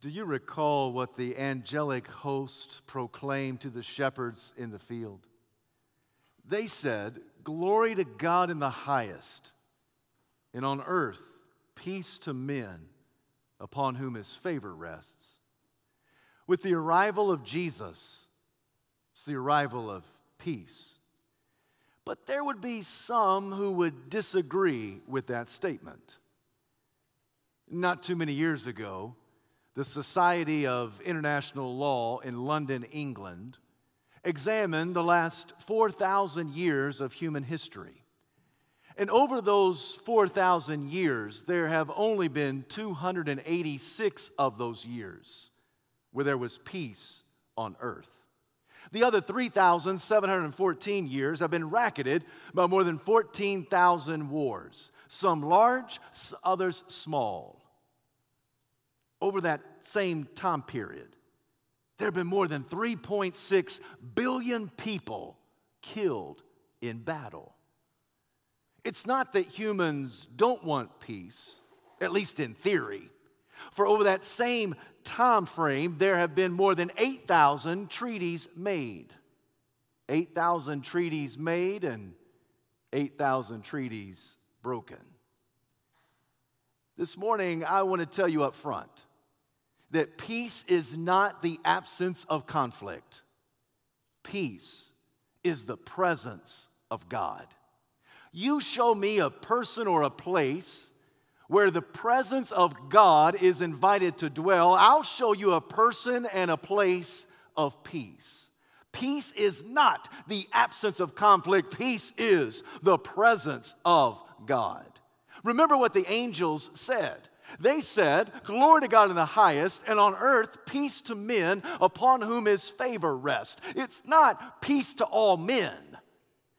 Do you recall what the angelic host proclaimed to the shepherds in the field? They said, Glory to God in the highest, and on earth, peace to men upon whom his favor rests. With the arrival of Jesus, it's the arrival of peace. But there would be some who would disagree with that statement. Not too many years ago, the Society of International Law in London, England, examined the last 4,000 years of human history. And over those 4,000 years, there have only been 286 of those years where there was peace on earth. The other 3,714 years have been racketed by more than 14,000 wars, some large, others small. Over that same time period, there have been more than 3.6 billion people killed in battle. It's not that humans don't want peace, at least in theory. For over that same time frame, there have been more than 8,000 treaties made. 8,000 treaties made and 8,000 treaties broken. This morning, I want to tell you up front that peace is not the absence of conflict, peace is the presence of God. You show me a person or a place where the presence of God is invited to dwell, I'll show you a person and a place of peace. Peace is not the absence of conflict, peace is the presence of God. Remember what the angels said. They said, Glory to God in the highest, and on earth peace to men upon whom his favor rests. It's not peace to all men,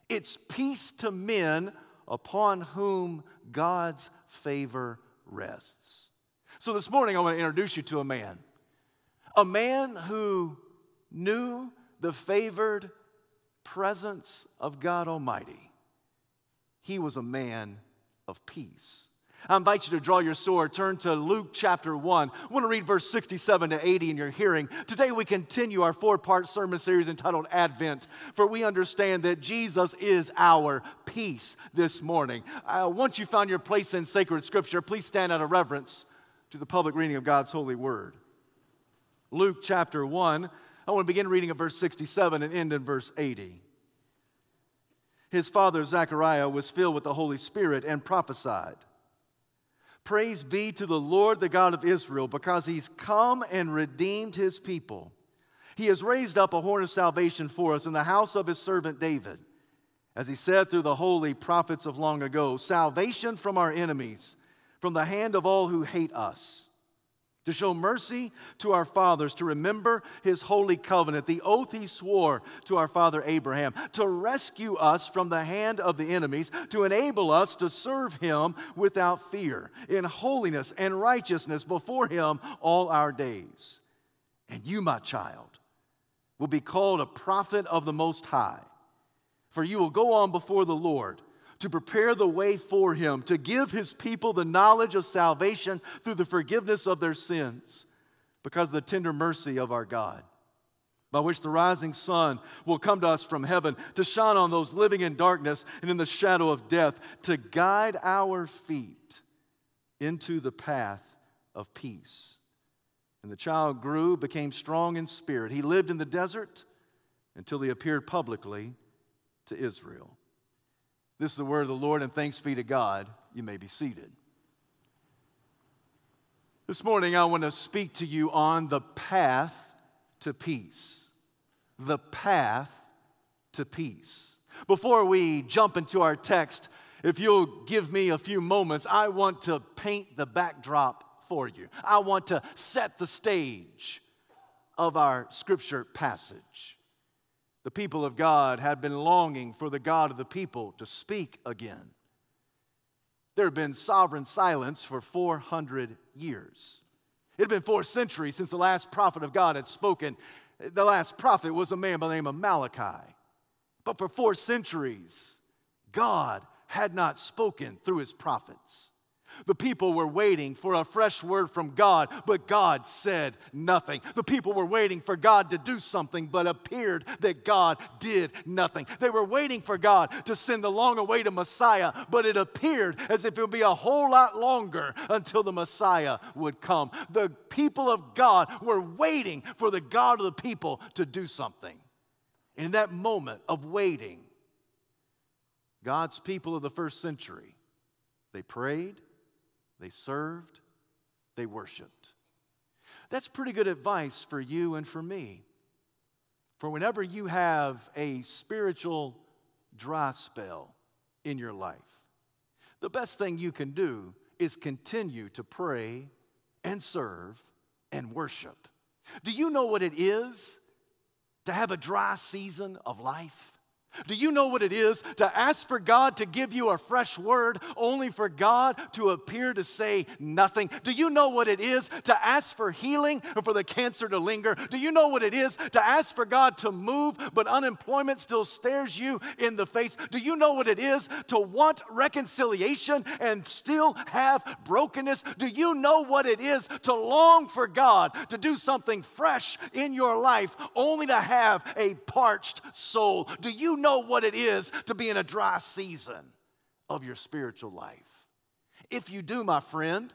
it's peace to men upon whom God's favor rests. So this morning, I want to introduce you to a man. A man who knew the favored presence of God Almighty. He was a man of peace. I invite you to draw your sword, turn to Luke chapter 1. I want to read verse 67 to 80 in your hearing. Today we continue our four part sermon series entitled Advent, for we understand that Jesus is our peace this morning. Uh, once you found your place in sacred scripture, please stand out of reverence to the public reading of God's holy word. Luke chapter 1, I want to begin reading at verse 67 and end in verse 80. His father Zechariah was filled with the Holy Spirit and prophesied. Praise be to the Lord, the God of Israel, because he's come and redeemed his people. He has raised up a horn of salvation for us in the house of his servant David. As he said through the holy prophets of long ago, salvation from our enemies, from the hand of all who hate us to show mercy to our fathers, to remember his holy covenant, the oath he swore to our father Abraham, to rescue us from the hand of the enemies, to enable us to serve him without fear, in holiness and righteousness before him all our days. And you, my child, will be called a prophet of the Most High, for you will go on before the Lord to prepare the way for him, to give his people the knowledge of salvation through the forgiveness of their sins, because of the tender mercy of our God, by which the rising sun will come to us from heaven to shine on those living in darkness and in the shadow of death, to guide our feet into the path of peace. And the child grew, became strong in spirit. He lived in the desert until he appeared publicly to Israel. This is the word of the Lord, and thanks be to God. You may be seated. This morning, I want to speak to you on the path to peace. The path to peace. Before we jump into our text, if you'll give me a few moments, I want to paint the backdrop for you. I want to set the stage of our scripture passage. The people of God had been longing for the God of the people to speak again. There had been sovereign silence for 400 years. It had been four centuries since the last prophet of God had spoken. The last prophet was a man by the name of Malachi. But for four centuries, God had not spoken through his prophets. The people were waiting for a fresh word from God, but God said nothing. The people were waiting for God to do something, but appeared that God did nothing. They were waiting for God to send the long awaited Messiah, but it appeared as if it would be a whole lot longer until the Messiah would come. The people of God were waiting for the God of the people to do something. In that moment of waiting, God's people of the first century, they prayed they served, they worshiped. That's pretty good advice for you and for me. For whenever you have a spiritual dry spell in your life, the best thing you can do is continue to pray and serve and worship. Do you know what it is to have a dry season of life? Do you know what it is to ask for God to give you a fresh word only for God to appear to say nothing? Do you know what it is to ask for healing or for the cancer to linger? Do you know what it is to ask for God to move but unemployment still stares you in the face? Do you know what it is to want reconciliation and still have brokenness? Do you know what it is to long for God to do something fresh in your life only to have a parched soul? Do you know what it is to be in a dry season of your spiritual life. If you do, my friend,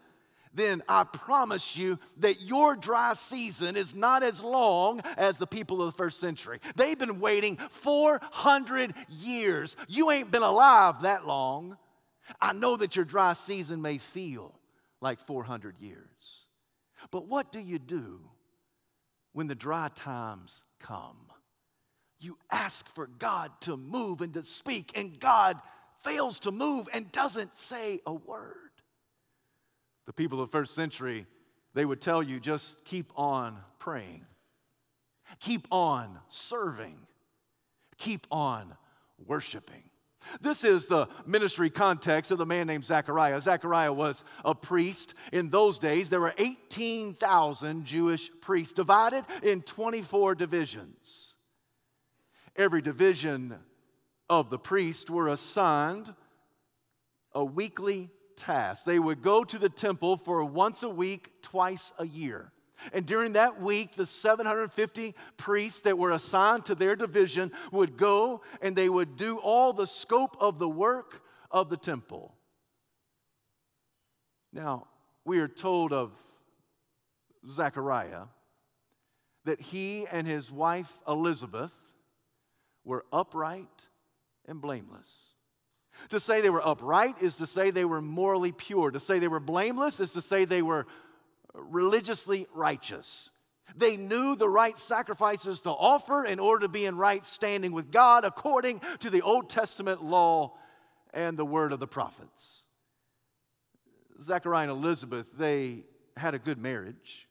then I promise you that your dry season is not as long as the people of the first century. They've been waiting 400 years. You ain't been alive that long. I know that your dry season may feel like 400 years. But what do you do when the dry times come? You ask for God to move and to speak, and God fails to move and doesn't say a word. The people of the first century, they would tell you just keep on praying, keep on serving, keep on worshiping. This is the ministry context of the man named Zechariah. Zechariah was a priest. In those days, there were 18,000 Jewish priests divided in 24 divisions every division of the priest were assigned a weekly task. They would go to the temple for once a week, twice a year. And during that week, the 750 priests that were assigned to their division would go and they would do all the scope of the work of the temple. Now, we are told of Zechariah that he and his wife Elizabeth were upright and blameless. To say they were upright is to say they were morally pure. To say they were blameless is to say they were religiously righteous. They knew the right sacrifices to offer in order to be in right standing with God according to the Old Testament law and the word of the prophets. Zechariah and Elizabeth, they had a good marriage.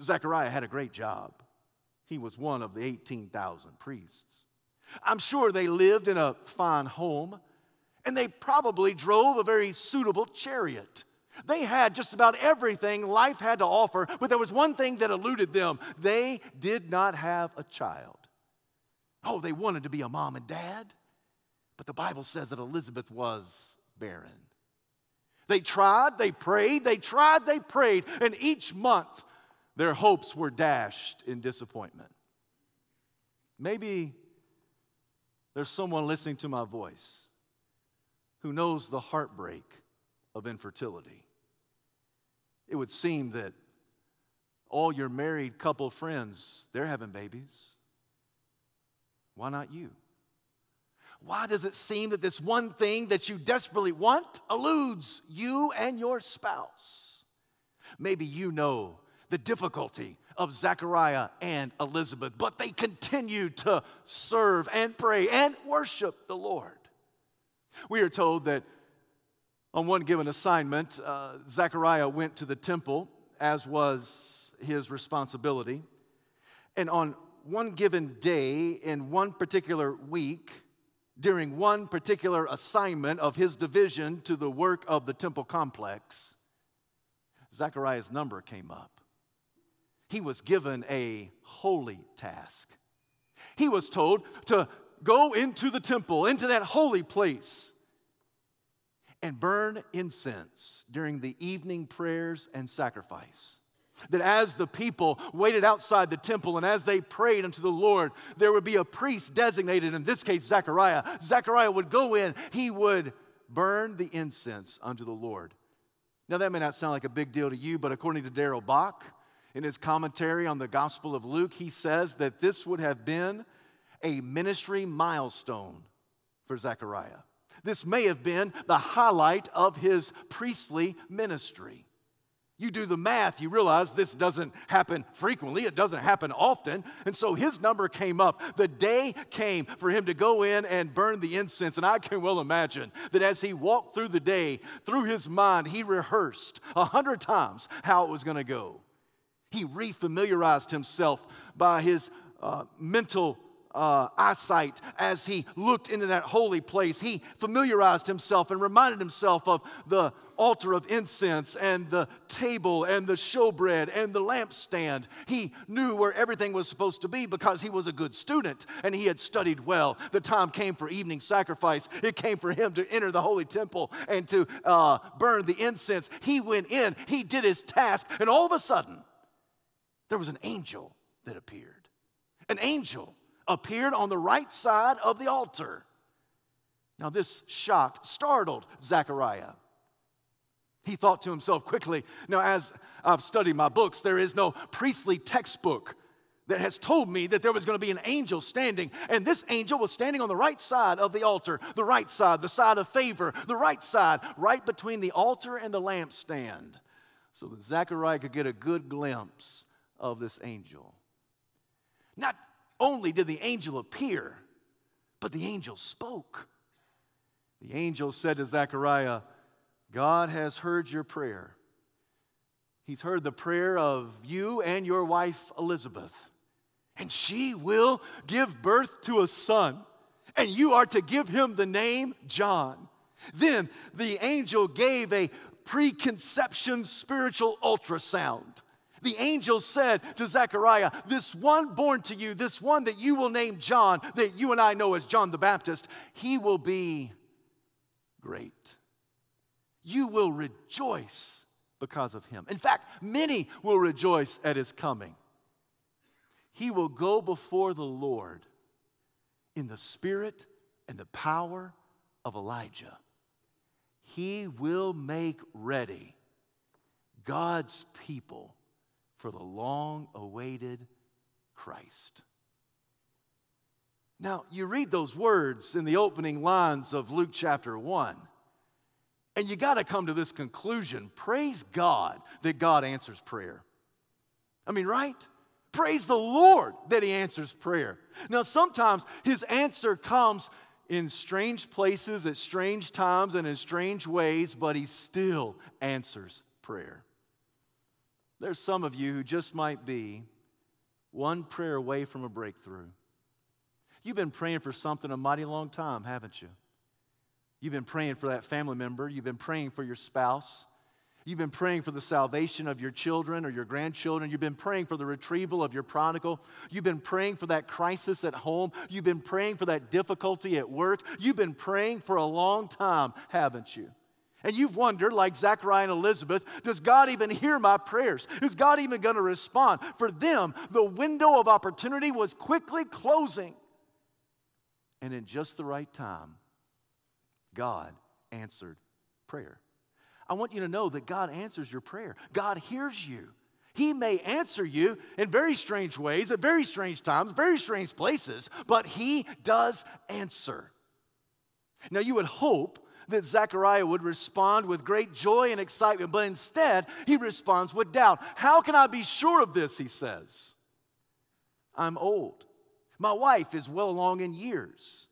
Zechariah had a great job. He was one of the 18,000 priests. I'm sure they lived in a fine home and they probably drove a very suitable chariot. They had just about everything life had to offer, but there was one thing that eluded them they did not have a child. Oh, they wanted to be a mom and dad, but the Bible says that Elizabeth was barren. They tried, they prayed, they tried, they prayed, and each month their hopes were dashed in disappointment. Maybe there's someone listening to my voice who knows the heartbreak of infertility. It would seem that all your married couple friends, they're having babies. Why not you? Why does it seem that this one thing that you desperately want eludes you and your spouse? Maybe you know the difficulty of Zechariah and Elizabeth, but they continued to serve and pray and worship the Lord. We are told that on one given assignment, uh, Zechariah went to the temple, as was his responsibility. And on one given day in one particular week, during one particular assignment of his division to the work of the temple complex, Zechariah's number came up he was given a holy task. He was told to go into the temple, into that holy place, and burn incense during the evening prayers and sacrifice. That as the people waited outside the temple and as they prayed unto the Lord, there would be a priest designated, in this case, Zechariah. Zechariah would go in, he would burn the incense unto the Lord. Now, that may not sound like a big deal to you, but according to Darrell Bock, in his commentary on the Gospel of Luke, he says that this would have been a ministry milestone for Zechariah. This may have been the highlight of his priestly ministry. You do the math, you realize this doesn't happen frequently, it doesn't happen often. And so his number came up. The day came for him to go in and burn the incense. And I can well imagine that as he walked through the day, through his mind, he rehearsed a hundred times how it was going to go. He refamiliarized himself by his uh, mental uh, eyesight as he looked into that holy place. He familiarized himself and reminded himself of the altar of incense and the table and the showbread and the lampstand. He knew where everything was supposed to be because he was a good student and he had studied well. The time came for evening sacrifice, it came for him to enter the holy temple and to uh, burn the incense. He went in, he did his task, and all of a sudden, there was an angel that appeared. An angel appeared on the right side of the altar. Now, this shocked, startled Zechariah. He thought to himself quickly, Now, as I've studied my books, there is no priestly textbook that has told me that there was going to be an angel standing, and this angel was standing on the right side of the altar, the right side, the side of favor, the right side, right between the altar and the lampstand, so that Zechariah could get a good glimpse of this angel. Not only did the angel appear, but the angel spoke. The angel said to Zechariah, God has heard your prayer. He's heard the prayer of you and your wife Elizabeth, and she will give birth to a son, and you are to give him the name John. Then the angel gave a preconception spiritual ultrasound the angel said to Zechariah, This one born to you, this one that you will name John, that you and I know as John the Baptist, he will be great. You will rejoice because of him. In fact, many will rejoice at his coming. He will go before the Lord in the spirit and the power of Elijah. He will make ready God's people for the long awaited Christ. Now, you read those words in the opening lines of Luke chapter 1, and you got to come to this conclusion. Praise God that God answers prayer. I mean, right? Praise the Lord that He answers prayer. Now, sometimes His answer comes in strange places, at strange times, and in strange ways, but He still answers prayer. There's some of you who just might be one prayer away from a breakthrough. You've been praying for something a mighty long time, haven't you? You've been praying for that family member. You've been praying for your spouse. You've been praying for the salvation of your children or your grandchildren. You've been praying for the retrieval of your prodigal. You've been praying for that crisis at home. You've been praying for that difficulty at work. You've been praying for a long time, haven't you? And you've wondered, like Zachariah and Elizabeth, does God even hear my prayers? Is God even going to respond? For them, the window of opportunity was quickly closing. And in just the right time, God answered prayer. I want you to know that God answers your prayer, God hears you. He may answer you in very strange ways, at very strange times, very strange places, but He does answer. Now, you would hope that Zechariah would respond with great joy and excitement, but instead he responds with doubt. How can I be sure of this? He says. I'm old. My wife is well along in years.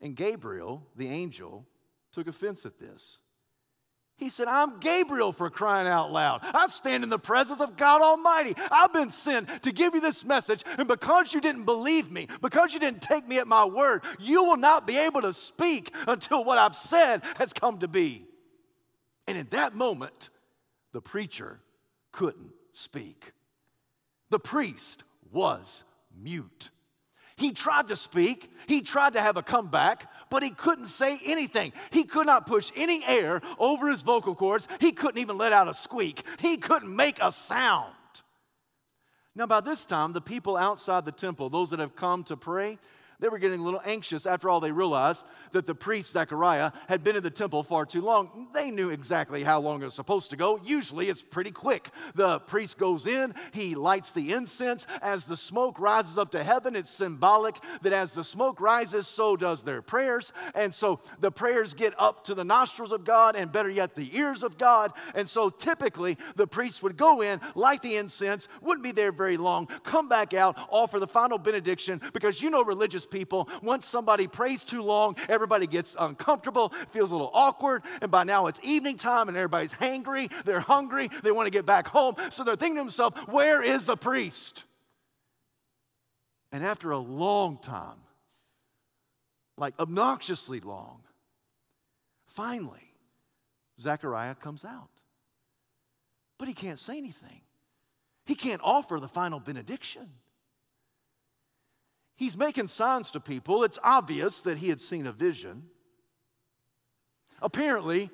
And Gabriel, the angel, took offense at this. He said, I'm Gabriel for crying out loud. I stand in the presence of God Almighty. I've been sent to give you this message, and because you didn't believe me, because you didn't take me at my word, you will not be able to speak until what I've said has come to be. And in that moment, the preacher couldn't speak. The priest was mute. He tried to speak, he tried to have a comeback, but he couldn't say anything. He could not push any air over his vocal cords. He couldn't even let out a squeak. He couldn't make a sound. Now, by this time, the people outside the temple, those that have come to pray, they were getting a little anxious. After all, they realized that the priest Zechariah had been in the temple far too long. They knew exactly how long it was supposed to go. Usually it's pretty quick. The priest goes in, he lights the incense. As the smoke rises up to heaven, it's symbolic that as the smoke rises, so does their prayers. And so the prayers get up to the nostrils of God, and better yet, the ears of God. And so typically the priest would go in, light the incense, wouldn't be there very long, come back out, offer the final benediction, because you know religious people, once somebody prays too long, everybody gets uncomfortable, feels a little awkward, and by now it's evening time and everybody's hangry, they're hungry, they want to get back home. So they're thinking to themselves, where is the priest? And after a long time, like obnoxiously long, finally, Zechariah comes out. But he can't say anything. He can't offer the final benediction. He's making signs to people. It's obvious that he had seen a vision. Apparently,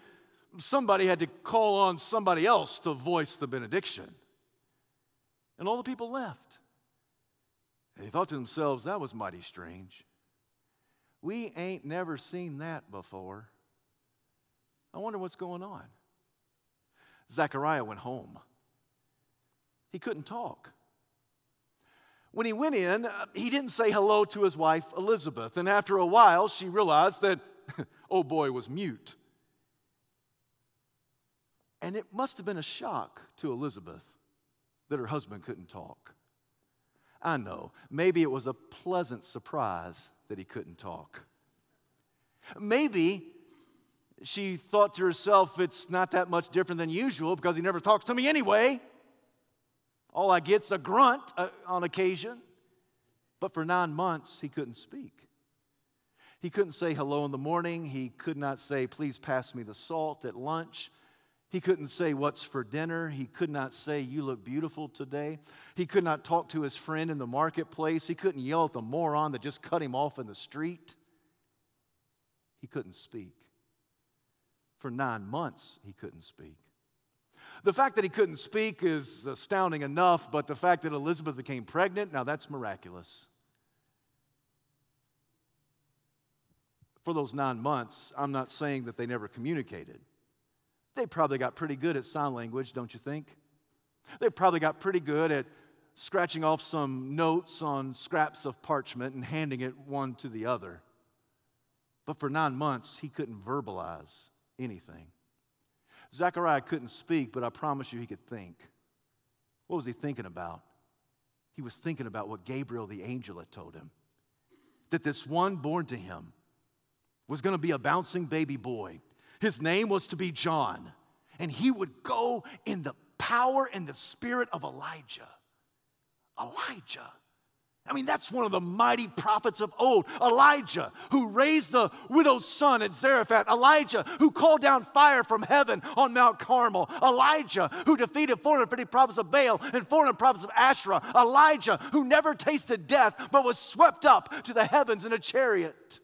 somebody had to call on somebody else to voice the benediction. And all the people left. And They thought to themselves, that was mighty strange. We ain't never seen that before. I wonder what's going on. Zechariah went home. He couldn't talk. When he went in, uh, he didn't say hello to his wife, Elizabeth. And after a while, she realized that, oh boy, was mute. And it must have been a shock to Elizabeth that her husband couldn't talk. I know, maybe it was a pleasant surprise that he couldn't talk. Maybe she thought to herself, it's not that much different than usual because he never talks to me anyway. All I get's a grunt uh, on occasion. But for nine months, he couldn't speak. He couldn't say hello in the morning. He could not say, please pass me the salt at lunch. He couldn't say, What's for dinner? He could not say, You look beautiful today. He could not talk to his friend in the marketplace. He couldn't yell at the moron that just cut him off in the street. He couldn't speak. For nine months, he couldn't speak. The fact that he couldn't speak is astounding enough, but the fact that Elizabeth became pregnant, now that's miraculous. For those nine months, I'm not saying that they never communicated. They probably got pretty good at sign language, don't you think? They probably got pretty good at scratching off some notes on scraps of parchment and handing it one to the other. But for nine months, he couldn't verbalize anything. Zechariah couldn't speak, but I promise you he could think. What was he thinking about? He was thinking about what Gabriel the angel had told him that this one born to him was going to be a bouncing baby boy. His name was to be John, and he would go in the power and the spirit of Elijah. Elijah. I mean, that's one of the mighty prophets of old. Elijah, who raised the widow's son at Zarephath. Elijah, who called down fire from heaven on Mount Carmel. Elijah, who defeated 450 prophets of Baal and 400 prophets of Asherah. Elijah, who never tasted death but was swept up to the heavens in a chariot.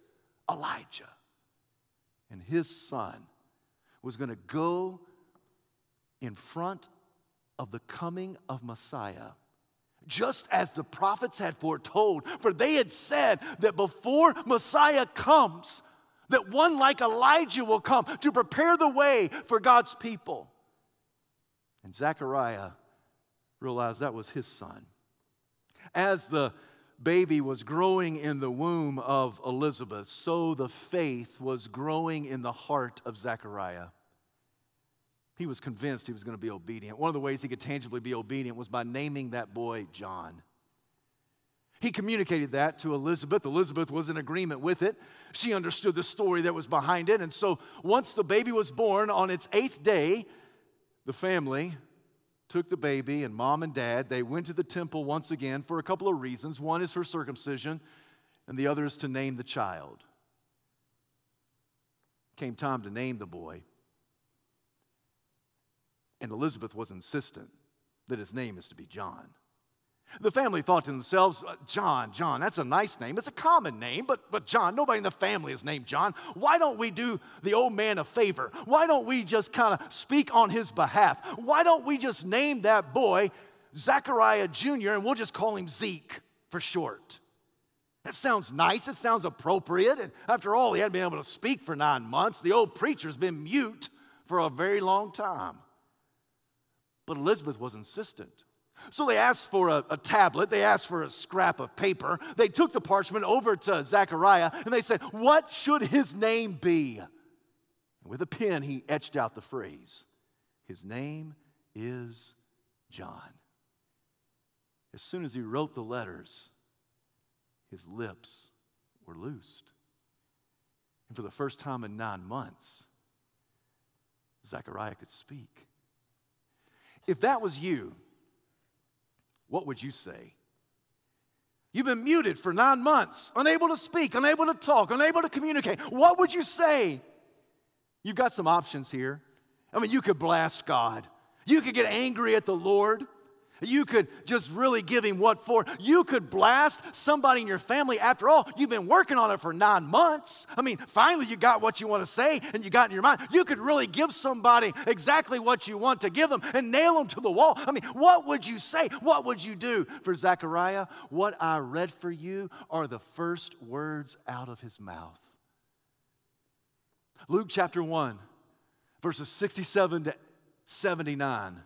Elijah. And his son was going to go in front of the coming of Messiah just as the prophets had foretold. For they had said that before Messiah comes, that one like Elijah will come to prepare the way for God's people. And Zechariah realized that was his son. As the baby was growing in the womb of Elizabeth, so the faith was growing in the heart of Zechariah. He was convinced he was going to be obedient. One of the ways he could tangibly be obedient was by naming that boy John. He communicated that to Elizabeth. Elizabeth was in agreement with it. She understood the story that was behind it. And so once the baby was born on its eighth day, the family took the baby and mom and dad, they went to the temple once again for a couple of reasons. One is for circumcision, and the other is to name the child. Came time to name the boy. And Elizabeth was insistent that his name is to be John. The family thought to themselves, uh, John, John, that's a nice name. It's a common name, but, but John, nobody in the family is named John. Why don't we do the old man a favor? Why don't we just kind of speak on his behalf? Why don't we just name that boy Zachariah Jr. and we'll just call him Zeke for short? That sounds nice. It sounds appropriate. And after all, he hadn't been able to speak for nine months. The old preacher's been mute for a very long time. But Elizabeth was insistent. So they asked for a, a, tablet, they asked for a scrap of paper. They took the parchment over to Zechariah and they said, What should his name be? And with a pen, he etched out the phrase, His name is John. As soon as he wrote the letters, his lips were loosed. And for the first time in nine months, Zechariah could speak. If that was you, what would you say? You've been muted for nine months, unable to speak, unable to talk, unable to communicate. What would you say? You've got some options here. I mean, you could blast God, you could get angry at the Lord. You could just really give him what for. You could blast somebody in your family. After all, you've been working on it for nine months. I mean, finally you got what you want to say and you got in your mind. You could really give somebody exactly what you want to give them and nail them to the wall. I mean, what would you say? What would you do for Zechariah? What I read for you are the first words out of his mouth. Luke chapter 1, verses 67 to 79.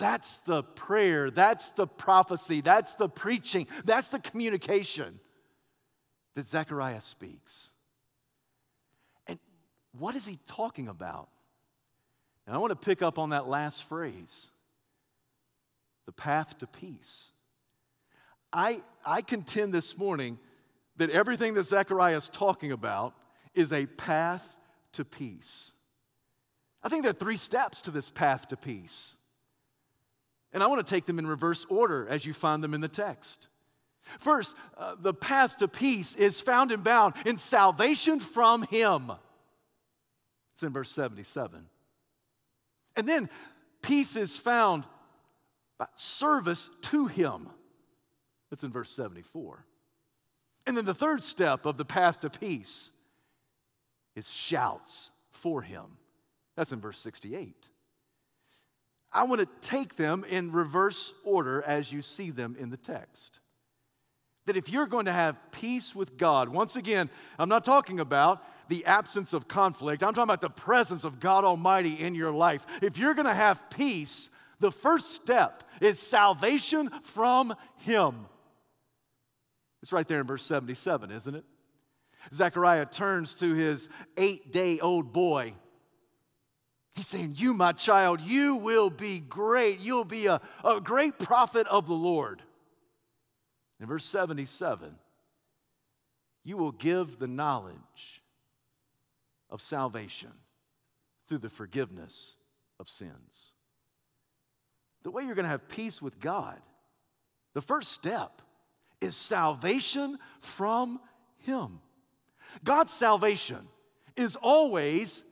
That's the prayer, that's the prophecy, that's the preaching, that's the communication that Zechariah speaks. And what is he talking about? And I want to pick up on that last phrase the path to peace. I, I contend this morning that everything that Zechariah is talking about is a path to peace. I think there are three steps to this path to peace. And I want to take them in reverse order as you find them in the text. First, uh, the path to peace is found and bound in salvation from Him. It's in verse 77. And then peace is found by service to Him. That's in verse 74. And then the third step of the path to peace is shouts for Him. That's in verse 68. I want to take them in reverse order as you see them in the text. That if you're going to have peace with God, once again, I'm not talking about the absence of conflict, I'm talking about the presence of God Almighty in your life. If you're going to have peace, the first step is salvation from Him. It's right there in verse 77, isn't it? Zechariah turns to his eight day old boy He's saying, You, my child, you will be great. You'll be a, a great prophet of the Lord. In verse 77, you will give the knowledge of salvation through the forgiveness of sins. The way you're going to have peace with God, the first step is salvation from Him. God's salvation is always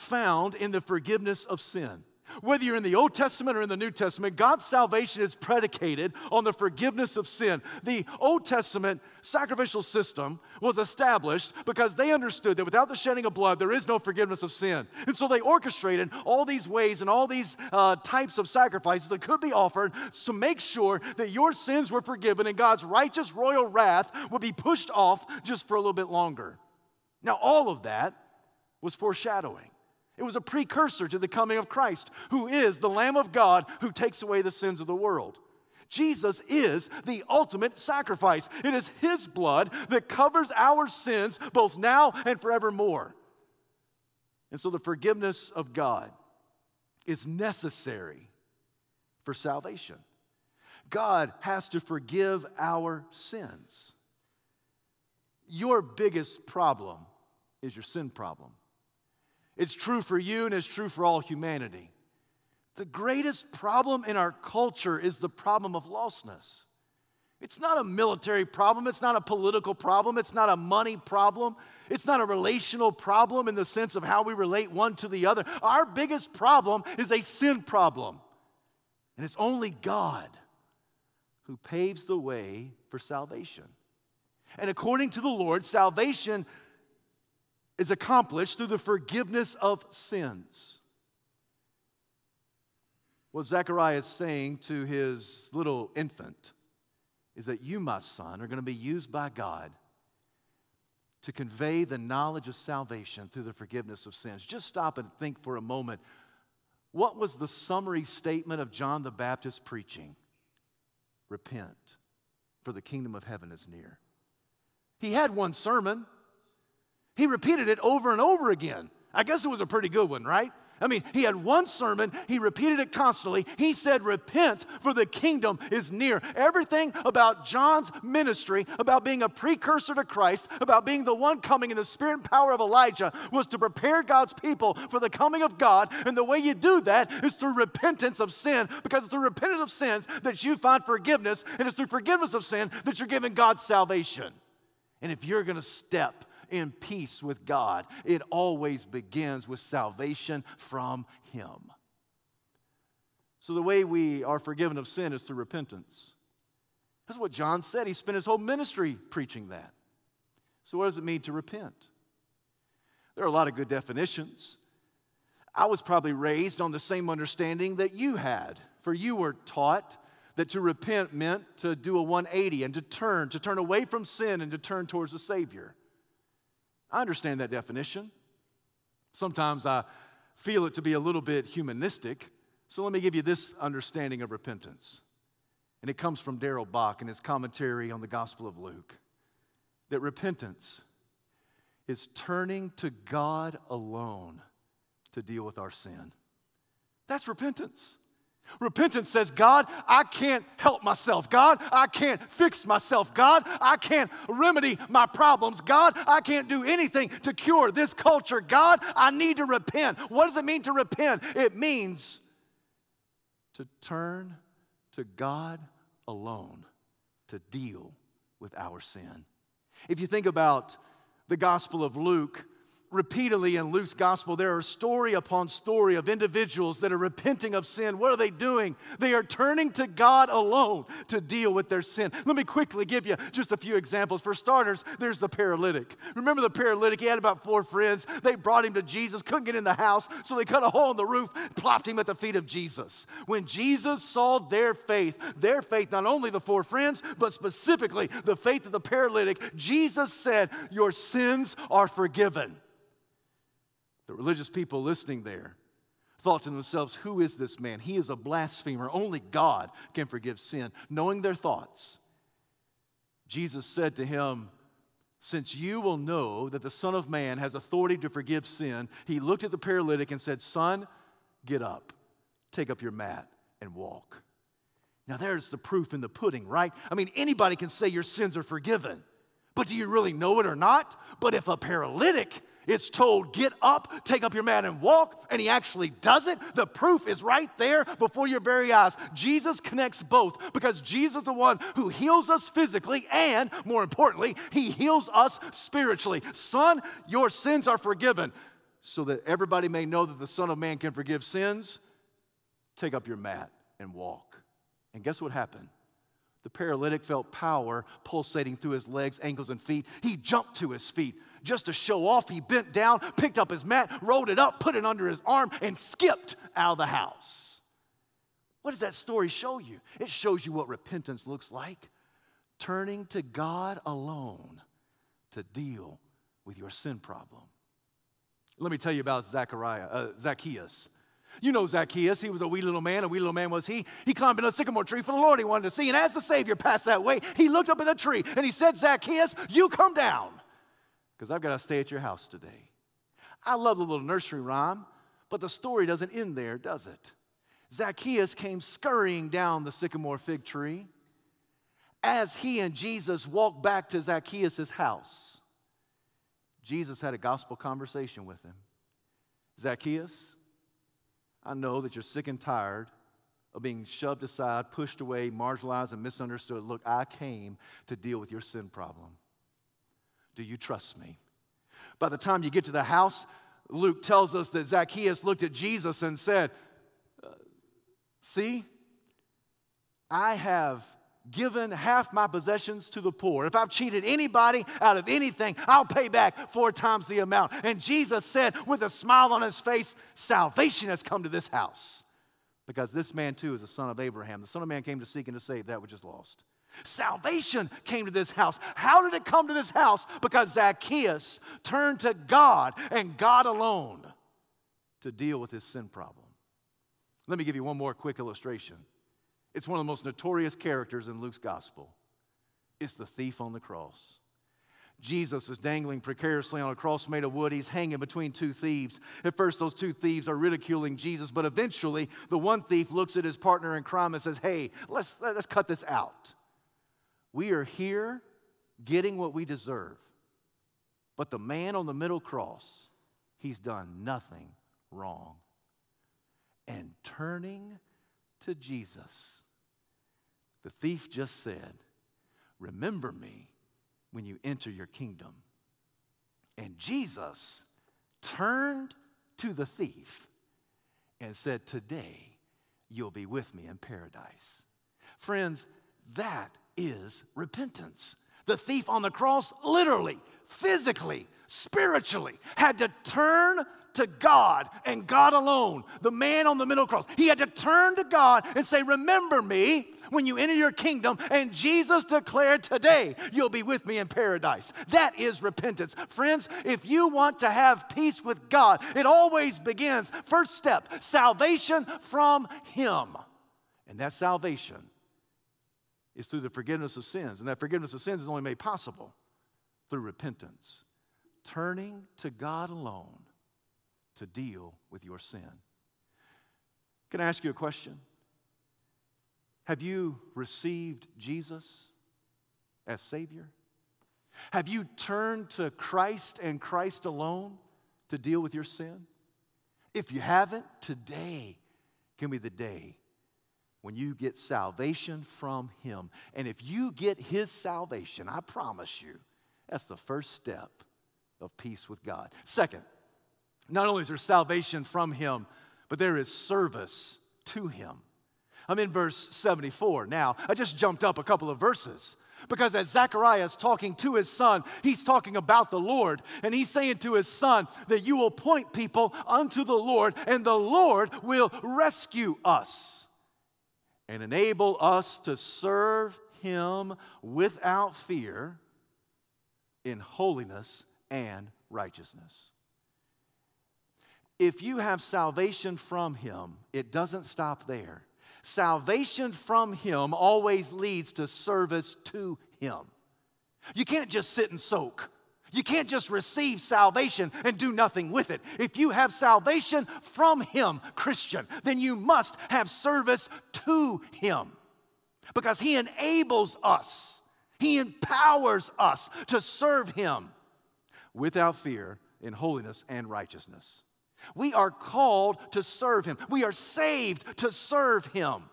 found in the forgiveness of sin. Whether you're in the Old Testament or in the New Testament, God's salvation is predicated on the forgiveness of sin. The Old Testament sacrificial system was established because they understood that without the shedding of blood, there is no forgiveness of sin. And so they orchestrated all these ways and all these uh, types of sacrifices that could be offered to make sure that your sins were forgiven and God's righteous royal wrath would be pushed off just for a little bit longer. Now, all of that was foreshadowing. It was a precursor to the coming of Christ, who is the Lamb of God who takes away the sins of the world. Jesus is the ultimate sacrifice. It is His blood that covers our sins both now and forevermore. And so the forgiveness of God is necessary for salvation. God has to forgive our sins. Your biggest problem is your sin problem. It's true for you and it's true for all humanity. The greatest problem in our culture is the problem of lostness. It's not a military problem. It's not a political problem. It's not a money problem. It's not a relational problem in the sense of how we relate one to the other. Our biggest problem is a sin problem. And it's only God who paves the way for salvation. And according to the Lord, salvation is accomplished through the forgiveness of sins. What Zechariah is saying to his little infant is that you, my son, are going to be used by God to convey the knowledge of salvation through the forgiveness of sins. Just stop and think for a moment. What was the summary statement of John the Baptist preaching? Repent, for the kingdom of heaven is near. He had one sermon. He repeated it over and over again. I guess it was a pretty good one, right? I mean, he had one sermon, he repeated it constantly. He said, Repent, for the kingdom is near. Everything about John's ministry, about being a precursor to Christ, about being the one coming in the spirit and power of Elijah, was to prepare God's people for the coming of God. And the way you do that is through repentance of sin, because it's through repentance of sins that you find forgiveness, and it's through forgiveness of sin that you're given God's salvation. And if you're going to step in peace with God, it always begins with salvation from Him. So, the way we are forgiven of sin is through repentance. That's what John said. He spent his whole ministry preaching that. So, what does it mean to repent? There are a lot of good definitions. I was probably raised on the same understanding that you had, for you were taught that to repent meant to do a 180 and to turn, to turn away from sin and to turn towards the Savior. I understand that definition. Sometimes I feel it to be a little bit humanistic. So let me give you this understanding of repentance. And it comes from Darrell Bock in his commentary on the Gospel of Luke that repentance is turning to God alone to deal with our sin. That's repentance. Repentance says, God, I can't help myself. God, I can't fix myself. God, I can't remedy my problems. God, I can't do anything to cure this culture. God, I need to repent. What does it mean to repent? It means to turn to God alone to deal with our sin. If you think about the Gospel of Luke, repeatedly in Luke's gospel, there are story upon story of individuals that are repenting of sin. What are they doing? They are turning to God alone to deal with their sin. Let me quickly give you just a few examples. For starters, there's the paralytic. Remember the paralytic? He had about four friends. They brought him to Jesus, couldn't get in the house, so they cut a hole in the roof, plopped him at the feet of Jesus. When Jesus saw their faith, their faith, not only the four friends, but specifically the faith of the paralytic, Jesus said, Your sins are forgiven. The religious people listening there thought to themselves, Who is this man? He is a blasphemer. Only God can forgive sin. Knowing their thoughts, Jesus said to him, Since you will know that the Son of Man has authority to forgive sin, he looked at the paralytic and said, Son, get up, take up your mat, and walk. Now, there's the proof in the pudding, right? I mean, anybody can say your sins are forgiven, but do you really know it or not? But if a paralytic it's told, get up, take up your mat, and walk, and he actually does it. The proof is right there before your very eyes. Jesus connects both because Jesus is the one who heals us physically, and more importantly, he heals us spiritually. Son, your sins are forgiven. So that everybody may know that the Son of Man can forgive sins, take up your mat and walk. And guess what happened? The paralytic felt power pulsating through his legs, ankles, and feet. He jumped to his feet just to show off, he bent down, picked up his mat, rolled it up, put it under his arm, and skipped out of the house. What does that story show you? It shows you what repentance looks like turning to God alone to deal with your sin problem. Let me tell you about Zachariah, uh, Zacchaeus. You know Zacchaeus, he was a wee little man, a wee little man was he. He climbed in a sycamore tree for the Lord he wanted to see. And as the Savior passed that way, he looked up in the tree and he said, Zacchaeus, you come down because I've got to stay at your house today. I love the little nursery rhyme, but the story doesn't end there, does it? Zacchaeus came scurrying down the sycamore fig tree as he and Jesus walked back to Zacchaeus' house. Jesus had a gospel conversation with him. Zacchaeus, I know that you're sick and tired of being shoved aside, pushed away, marginalized, and misunderstood. Look, I came to deal with your sin problem. Do you trust me? By the time you get to the house, Luke tells us that Zacchaeus looked at Jesus and said, uh, See, I have given half my possessions to the poor, if I've cheated anybody out of anything, I'll pay back four times the amount. And Jesus said, with a smile on his face, Salvation has come to this house. Because this man too is a son of Abraham. The Son of Man came to seek and to save that which is lost. Salvation came to this house. How did it come to this house? Because Zacchaeus turned to God and God alone to deal with his sin problem. Let me give you one more quick illustration. It's one of the most notorious characters in Luke's gospel. It's the thief on the cross. Jesus is dangling precariously on a cross made of wood. He's hanging between two thieves. At first, those two thieves are ridiculing Jesus, but eventually, the one thief looks at his partner in crime and says, Hey, let's, let's cut this out. We are here getting what we deserve. But the man on the middle cross, he's done nothing wrong. And turning to Jesus, the thief just said, Remember me when you enter your kingdom. And Jesus turned to the thief and said, Today you'll be with me in paradise. Friends, that is repentance. The thief on the cross literally, physically, spiritually had to turn to God and God alone. The man on the middle cross, he had to turn to God and say, Remember me when you enter your kingdom. And Jesus declared, Today you'll be with me in paradise. That is repentance. Friends, if you want to have peace with God, it always begins, first step, salvation from Him. And that salvation is through the forgiveness of sins. And that forgiveness of sins is only made possible through repentance, turning to God alone to deal with your sin. Can I ask you a question? Have you received Jesus as Savior? Have you turned to Christ and Christ alone to deal with your sin? If you haven't, today can be the day when you get salvation from Him. And if you get His salvation, I promise you, that's the first step of peace with God. Second, not only is there salvation from Him, but there is service to Him. I'm in verse 74 now. I just jumped up a couple of verses. Because as Zechariah is talking to his son, he's talking about the Lord. And he's saying to his son that you will point people unto the Lord, and the Lord will rescue us and enable us to serve him without fear in holiness and righteousness. If you have salvation from him, it doesn't stop there. Salvation from him always leads to service to him. You can't just sit and soak. You can't just receive salvation and do nothing with it. If you have salvation from Him, Christian, then you must have service to Him because He enables us, He empowers us to serve Him without fear in holiness and righteousness. We are called to serve Him, we are saved to serve Him.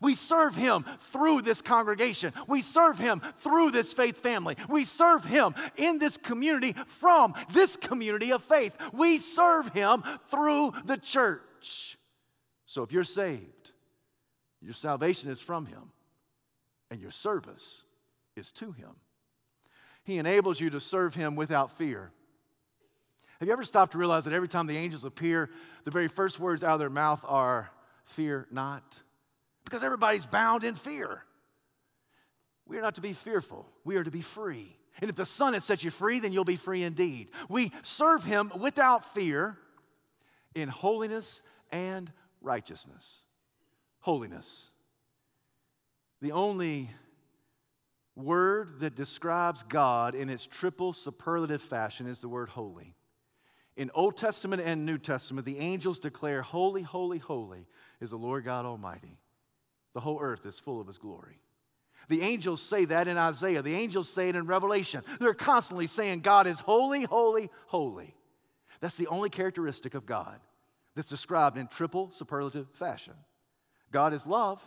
We serve Him through this congregation. We serve Him through this faith family. We serve Him in this community from this community of faith. We serve Him through the church. So if you're saved, your salvation is from Him, and your service is to Him. He enables you to serve Him without fear. Have you ever stopped to realize that every time the angels appear, the very first words out of their mouth are, Fear not? Because everybody's bound in fear. We are not to be fearful, we are to be free. And if the Son has set you free, then you'll be free indeed. We serve Him without fear in holiness and righteousness. Holiness. The only word that describes God in its triple superlative fashion is the word holy. In Old Testament and New Testament, the angels declare, Holy, holy, holy is the Lord God Almighty. The whole earth is full of his glory. The angels say that in Isaiah. The angels say it in Revelation. They're constantly saying, God is holy, holy, holy. That's the only characteristic of God that's described in triple superlative fashion. God is love,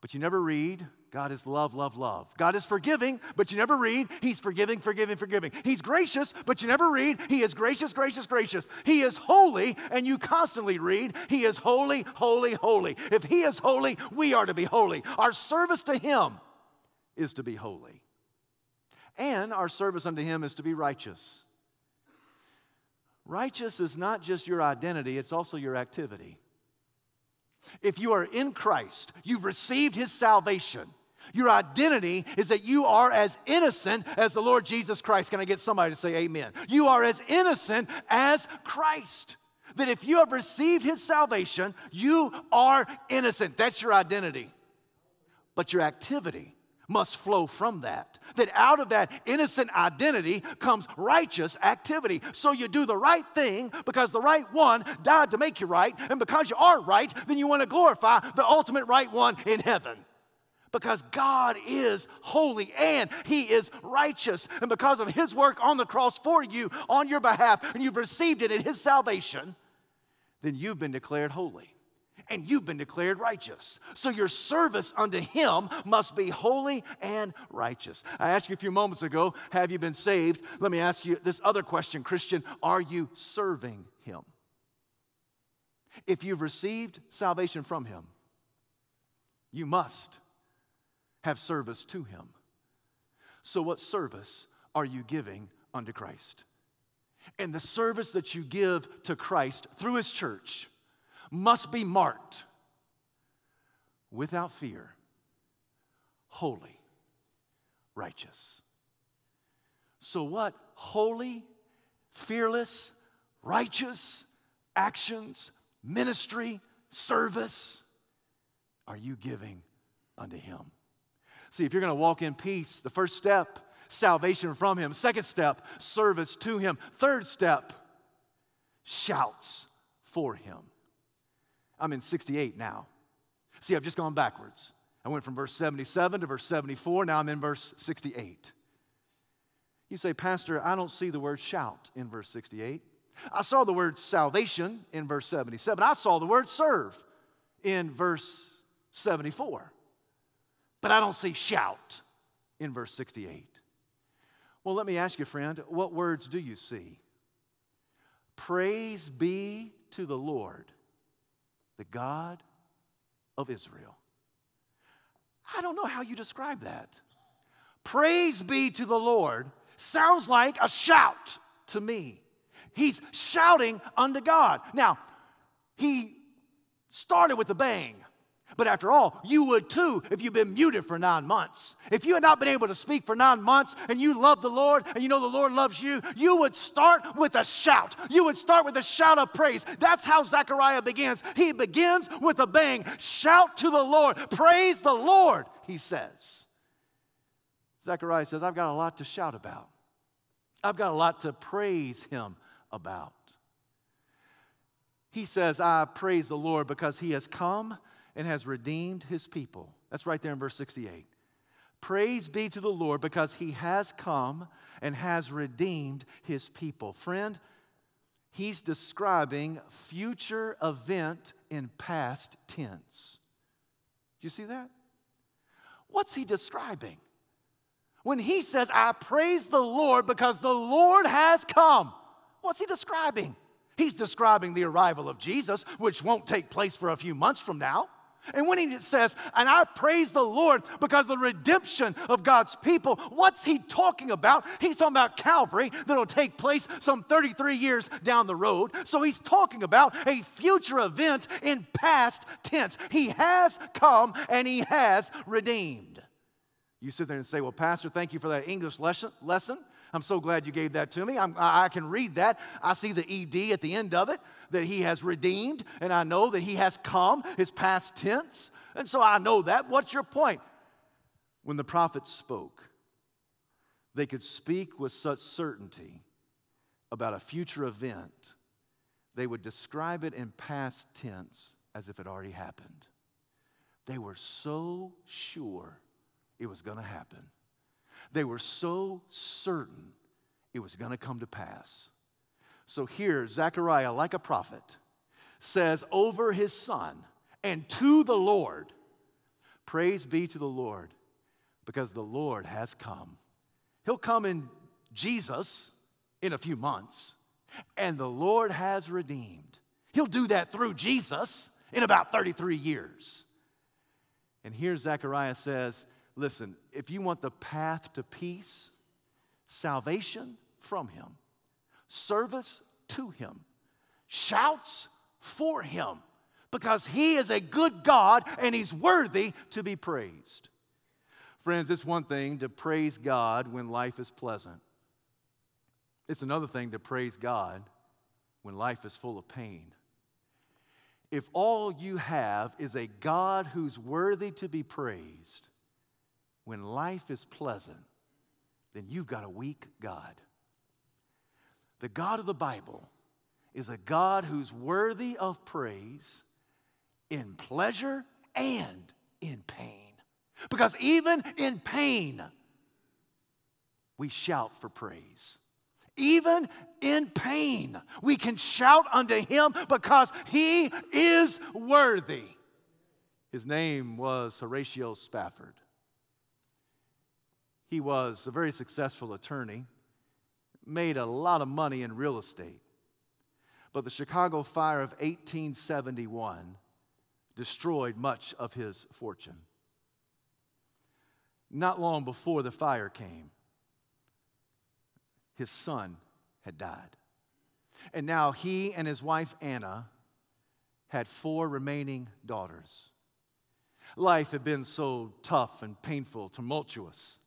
but you never read God is love, love, love. God is forgiving, but you never read, He's forgiving, forgiving, forgiving. He's gracious, but you never read, He is gracious, gracious, gracious. He is holy, and you constantly read, He is holy, holy, holy. If He is holy, we are to be holy. Our service to Him is to be holy. And our service unto Him is to be righteous. Righteous is not just your identity, it's also your activity. If you are in Christ, you've received His salvation. Your identity is that you are as innocent as the Lord Jesus Christ. Can I get somebody to say amen? You are as innocent as Christ. That if you have received his salvation, you are innocent. That's your identity. But your activity must flow from that. That out of that innocent identity comes righteous activity. So you do the right thing because the right one died to make you right. And because you are right, then you want to glorify the ultimate right one in heaven because God is holy and He is righteous. And because of His work on the cross for you on your behalf, and you've received it in His salvation, then you've been declared holy and you've been declared righteous. So your service unto Him must be holy and righteous. I asked you a few moments ago, have you been saved? Let me ask you this other question, Christian are you serving Him? If you've received salvation from Him, you must have service to him. So, what service are you giving unto Christ? And the service that you give to Christ through his church must be marked without fear, holy, righteous. So, what holy, fearless, righteous actions, ministry, service are you giving unto him? See, if you're going to walk in peace, the first step, salvation from Him. Second step, service to Him. Third step, shouts for Him. I'm in 68 now. See, I've just gone backwards. I went from verse 77 to verse 74. Now I'm in verse 68. You say, Pastor, I don't see the word shout in verse 68. I saw the word salvation in verse 77. I saw the word serve in verse 74 but I don't see shout in verse 68. Well, let me ask you, friend, what words do you see? Praise be to the Lord, the God of Israel. I don't know how you describe that. Praise be to the Lord sounds like a shout to me. He's shouting unto God. Now, he started with a bang. But after all, you would too if you've been muted for nine months. If you had not been able to speak for nine months and you love the Lord and you know the Lord loves you, you would start with a shout. You would start with a shout of praise. That's how Zechariah begins. He begins with a bang. Shout to the Lord. Praise the Lord, he says. Zechariah says, I've got a lot to shout about. I've got a lot to praise him about. He says, I praise the Lord because he has come and has redeemed his people. That's right there in verse 68. Praise be to the Lord because he has come and has redeemed his people. Friend, he's describing future event in past tense. Do you see that? What's he describing? When he says, I praise the Lord because the Lord has come, what's he describing? He's describing the arrival of Jesus, which won't take place for a few months from now. And when he says, and I praise the Lord because the redemption of God's people, what's he talking about? He's talking about Calvary that'll take place some 33 years down the road. So he's talking about a future event in past tense. He has come and he has redeemed. You sit there and say, Well, Pastor, thank you for that English lesson. lesson. I'm so glad you gave that to me. I'm, i can read that. I see the ED at the end of it that he has redeemed, and I know that he has come, his past tense. And so I know that. What's your point? When the prophets spoke, they could speak with such certainty about a future event, they would describe it in past tense as if it already happened. They were so sure it was going to happen. They were so certain it was going to come to pass. So here, Zechariah, like a prophet, says over his son and to the Lord, Praise be to the Lord because the Lord has come. He'll come in Jesus in a few months, and the Lord has redeemed. He'll do that through Jesus in about 33 years. And here Zechariah says, listen, if you want the path to peace, salvation from Him, service to Him, shouts for Him, because He is a good God and He's worthy to be praised. Friends, it's one thing to praise God when life is pleasant. It's another thing to praise God when life is full of pain. If all you have is a God who's worthy to be praised when life is pleasant, then you've got a weak God. The God of the Bible is a God who's worthy of praise in pleasure and in pain. Because even in pain, we shout for praise. Even in pain, we can shout unto him because he is worthy. His name was Horatio Spafford. He was a very successful attorney, made a lot of money in real estate. But the Chicago fire of 1871 destroyed much of his fortune. Not long before the fire came, his son had died. And now he and his wife Anna had four remaining daughters. Life had been so tough and painful, tumultuous,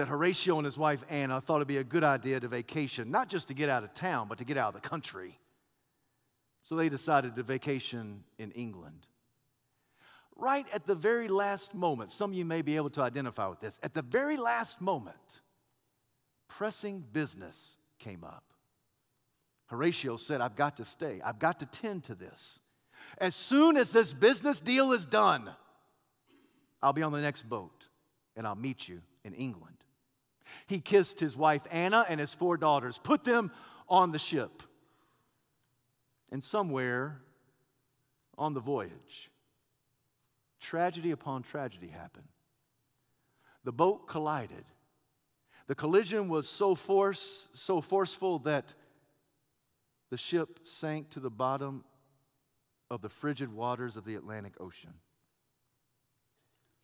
that Horatio and his wife Anna thought it'd be a good idea to vacation, not just to get out of town, but to get out of the country. So they decided to vacation in England. Right at the very last moment, some of you may be able to identify with this, at the very last moment, pressing business came up. Horatio said, I've got to stay. I've got to tend to this. As soon as this business deal is done, I'll be on the next boat and I'll meet you in England. He kissed his wife Anna and his four daughters, put them on the ship. And somewhere on the voyage, tragedy upon tragedy happened. The boat collided the collision was so force, so forceful that the ship sank to the bottom of the frigid waters of the Atlantic Ocean.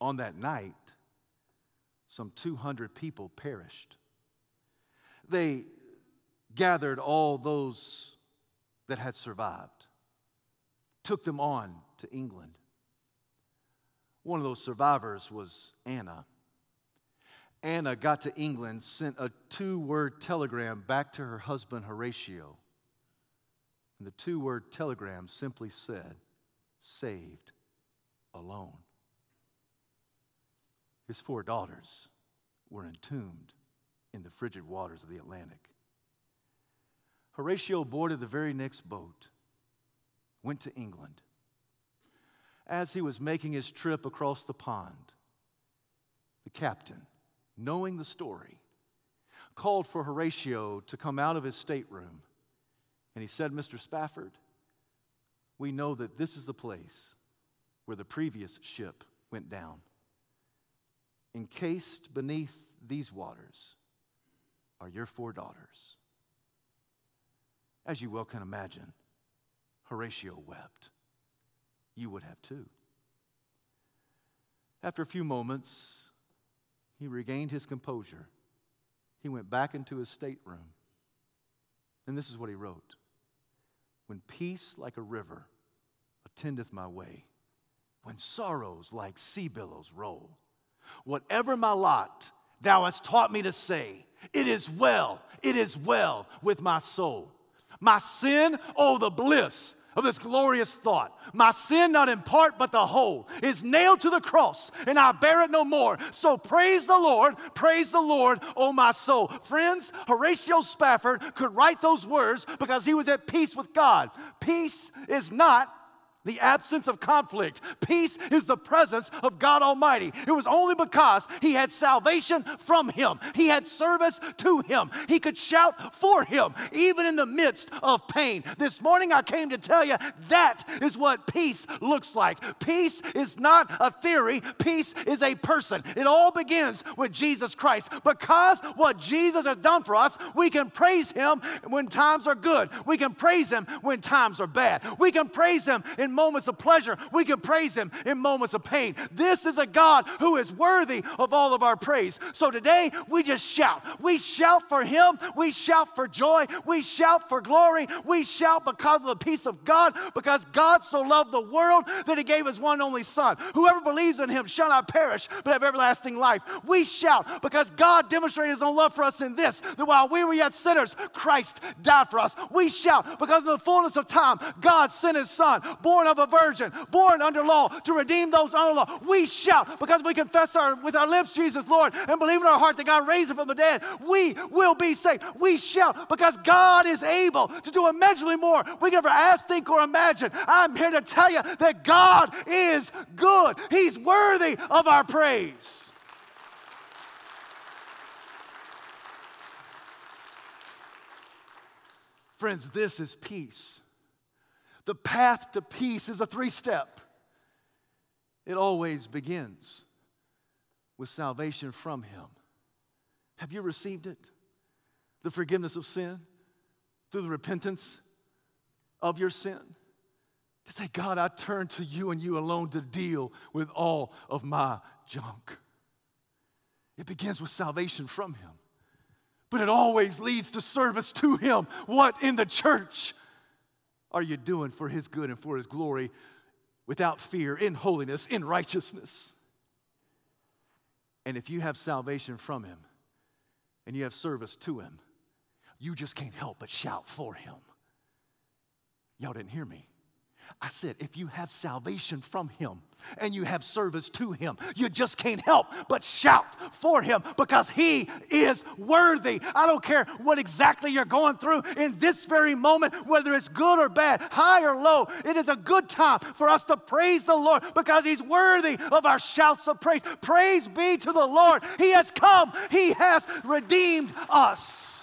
On that night, some 200 people perished. They gathered all those that had survived, took them on to England. One of those survivors was Anna. Anna got to England, sent a two word telegram back to her husband Horatio. And the two word telegram simply said, saved alone. His four daughters were entombed in the frigid waters of the Atlantic. Horatio boarded the very next boat, went to England. As he was making his trip across the pond, the captain knowing the story, called for Horatio to come out of his stateroom. And he said, Mr. Spafford, we know that this is the place where the previous ship went down. Encased beneath these waters are your four daughters. As you well can imagine, Horatio wept. You would have too. After a few moments, he regained his composure. He went back into his stateroom. And this is what he wrote When peace like a river attendeth my way, when sorrows like sea billows roll, whatever my lot, thou hast taught me to say, It is well, it is well with my soul. My sin, oh, the bliss of this glorious thought. My sin, not in part, but the whole, is nailed to the cross, and I bear it no more. So praise the Lord, praise the Lord, oh my soul. Friends, Horatio Spafford could write those words because he was at peace with God. Peace is not the absence of conflict. Peace is the presence of God Almighty. It was only because he had salvation from him, he had service to him, he could shout for him, even in the midst of pain. This morning I came to tell you that is what peace looks like. Peace is not a theory, peace is a person. It all begins with Jesus Christ. Because what Jesus has done for us, we can praise him when times are good, we can praise him when times are bad, we can praise him in moments of pleasure, we can praise Him in moments of pain. This is a God who is worthy of all of our praise. So today, we just shout. We shout for Him, we shout for joy, we shout for glory, we shout because of the peace of God, because God so loved the world that He gave His one only Son. Whoever believes in Him shall not perish, but have everlasting life. We shout because God demonstrated His own love for us in this that while we were yet sinners, Christ died for us. We shout because in the fullness of time, God sent His Son, born born of a virgin, born under law, to redeem those under law. We shout because we confess our, with our lips, Jesus, Lord, and believe in our heart that God raised him from the dead. We will be saved. We shout because God is able to do immeasurably more we can ever ask, think, or imagine. I'm here to tell you that God is good. He's worthy of our praise. Friends, this is peace. The path to peace is a three step. It always begins with salvation from Him. Have you received it? The forgiveness of sin through the repentance of your sin? To say, God, I turn to you and you alone to deal with all of my junk. It begins with salvation from Him, but it always leads to service to Him. What in the church? Are you doing for His good and for His glory without fear, in holiness, in righteousness? And if you have salvation from Him and you have service to Him, you just can't help but shout for Him. Y'all didn't hear me. I said, if you have salvation from Him and you have service to Him, you just can't help but shout for Him because He is worthy. I don't care what exactly you're going through in this very moment, whether it's good or bad, high or low. It is a good time for us to praise the Lord because He's worthy of our shouts of praise. Praise be to the Lord. He has come, He has redeemed us.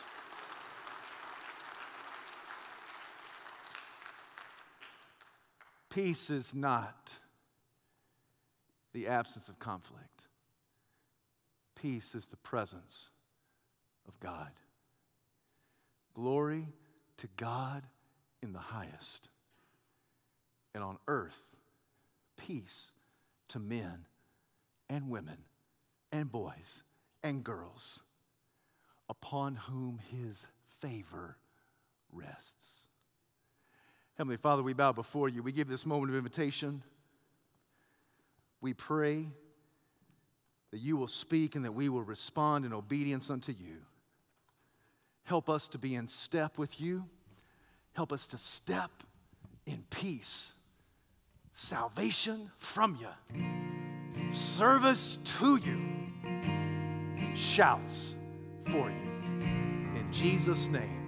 Peace is not the absence of conflict, peace is the presence of God. Glory to God in the highest, and on earth, peace to men and women and boys and girls upon whom his favor rests. Heavenly Father, we bow before you. We give this moment of invitation. We pray that you will speak and that we will respond in obedience unto you. Help us to be in step with you. Help us to step in peace, salvation from you, service to you, and shouts for you. In Jesus' name.